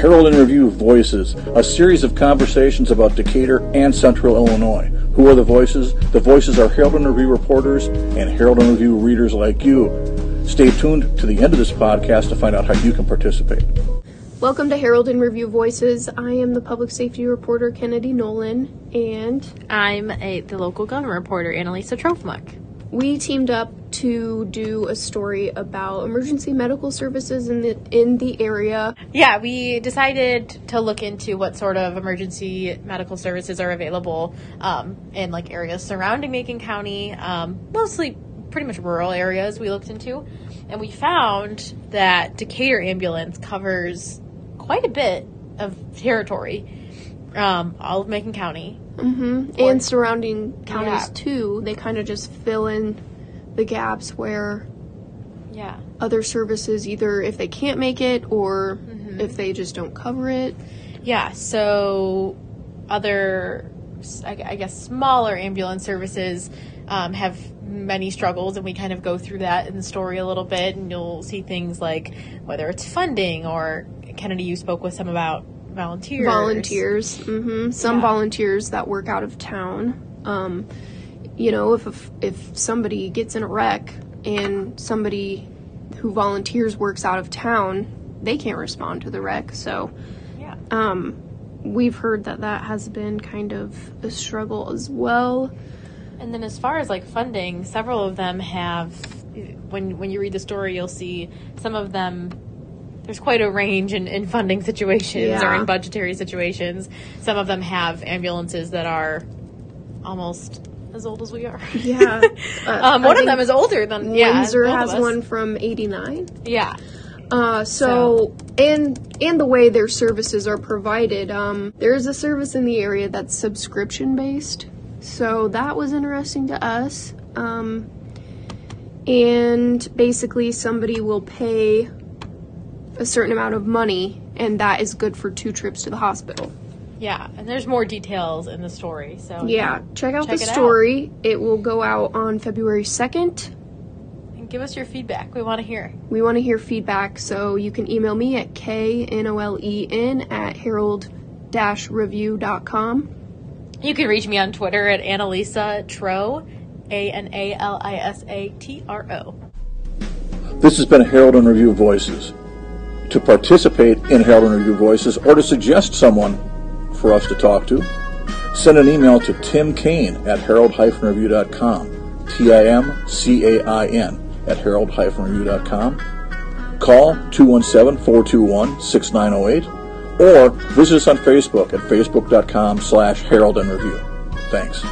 Herald and Review Voices, a series of conversations about Decatur and Central Illinois. Who are the voices? The voices are Herald and Review reporters and Herald and Review readers like you. Stay tuned to the end of this podcast to find out how you can participate. Welcome to Herald and Review Voices. I am the public safety reporter Kennedy Nolen, and I'm a, the local gun reporter Analisa Trofimuk. We teamed up to do a story about emergency medical services in the in the area. Yeah, we decided to look into what sort of emergency medical services are available um, in like areas surrounding Macon County, um, mostly pretty much rural areas. We looked into, and we found that Decatur ambulance covers quite a bit of territory, um, all of Macon County. hmm Or- and surrounding counties Yeah. too. They kind of just fill in the gaps where Yeah. other services either if they can't make it or Mm-hmm. if they just don't cover it. Yeah, so other, I I guess, smaller ambulance services um, have many struggles, and we kind of go through that in the story a little bit, and you'll see things like whether it's funding or Kennedy, you spoke with some about volunteers. Volunteers. hmm Some Yeah. volunteers that work out of town. Um, you know, if, if if somebody gets in a wreck and somebody who volunteers works out of town, they can't respond to the wreck. So Yeah. um, we've heard that that has been kind of a struggle as well. And then as far as like funding, several of them have when when you read the story you'll see some of them there's quite a range in, in funding situations or in budgetary situations. Some of them have ambulances that are almost as old as we are. Yeah. Uh, um, one of them is older than yeah. Windsor has one from '89. Yeah. Uh, so, and and the way their services are provided, um, there is a service in the area that's subscription based. So that was interesting to us. Um, and basically, somebody will pay a certain amount of money, and that is good for two trips to the hospital. Yeah. And there's more details in the story. So Yeah, check out Check the it out. story. It will go out on February 2nd. And give us your feedback. We want to hear. We want to hear feedback, so you can email me at knolen at herald-review.com. You can reach me on Twitter at Analisa Tro, A N A L I S A T R O. This has been a Herald and Review Voices. To participate in Herald and Review Voices or to suggest someone for us to talk to, send an email to Tim Cain at herald-review.com. T-I-M-C-A-I-N at herald-review.com. Call 217-421-6908 or visit us on Facebook at facebook.com slash herald and review. Thanks.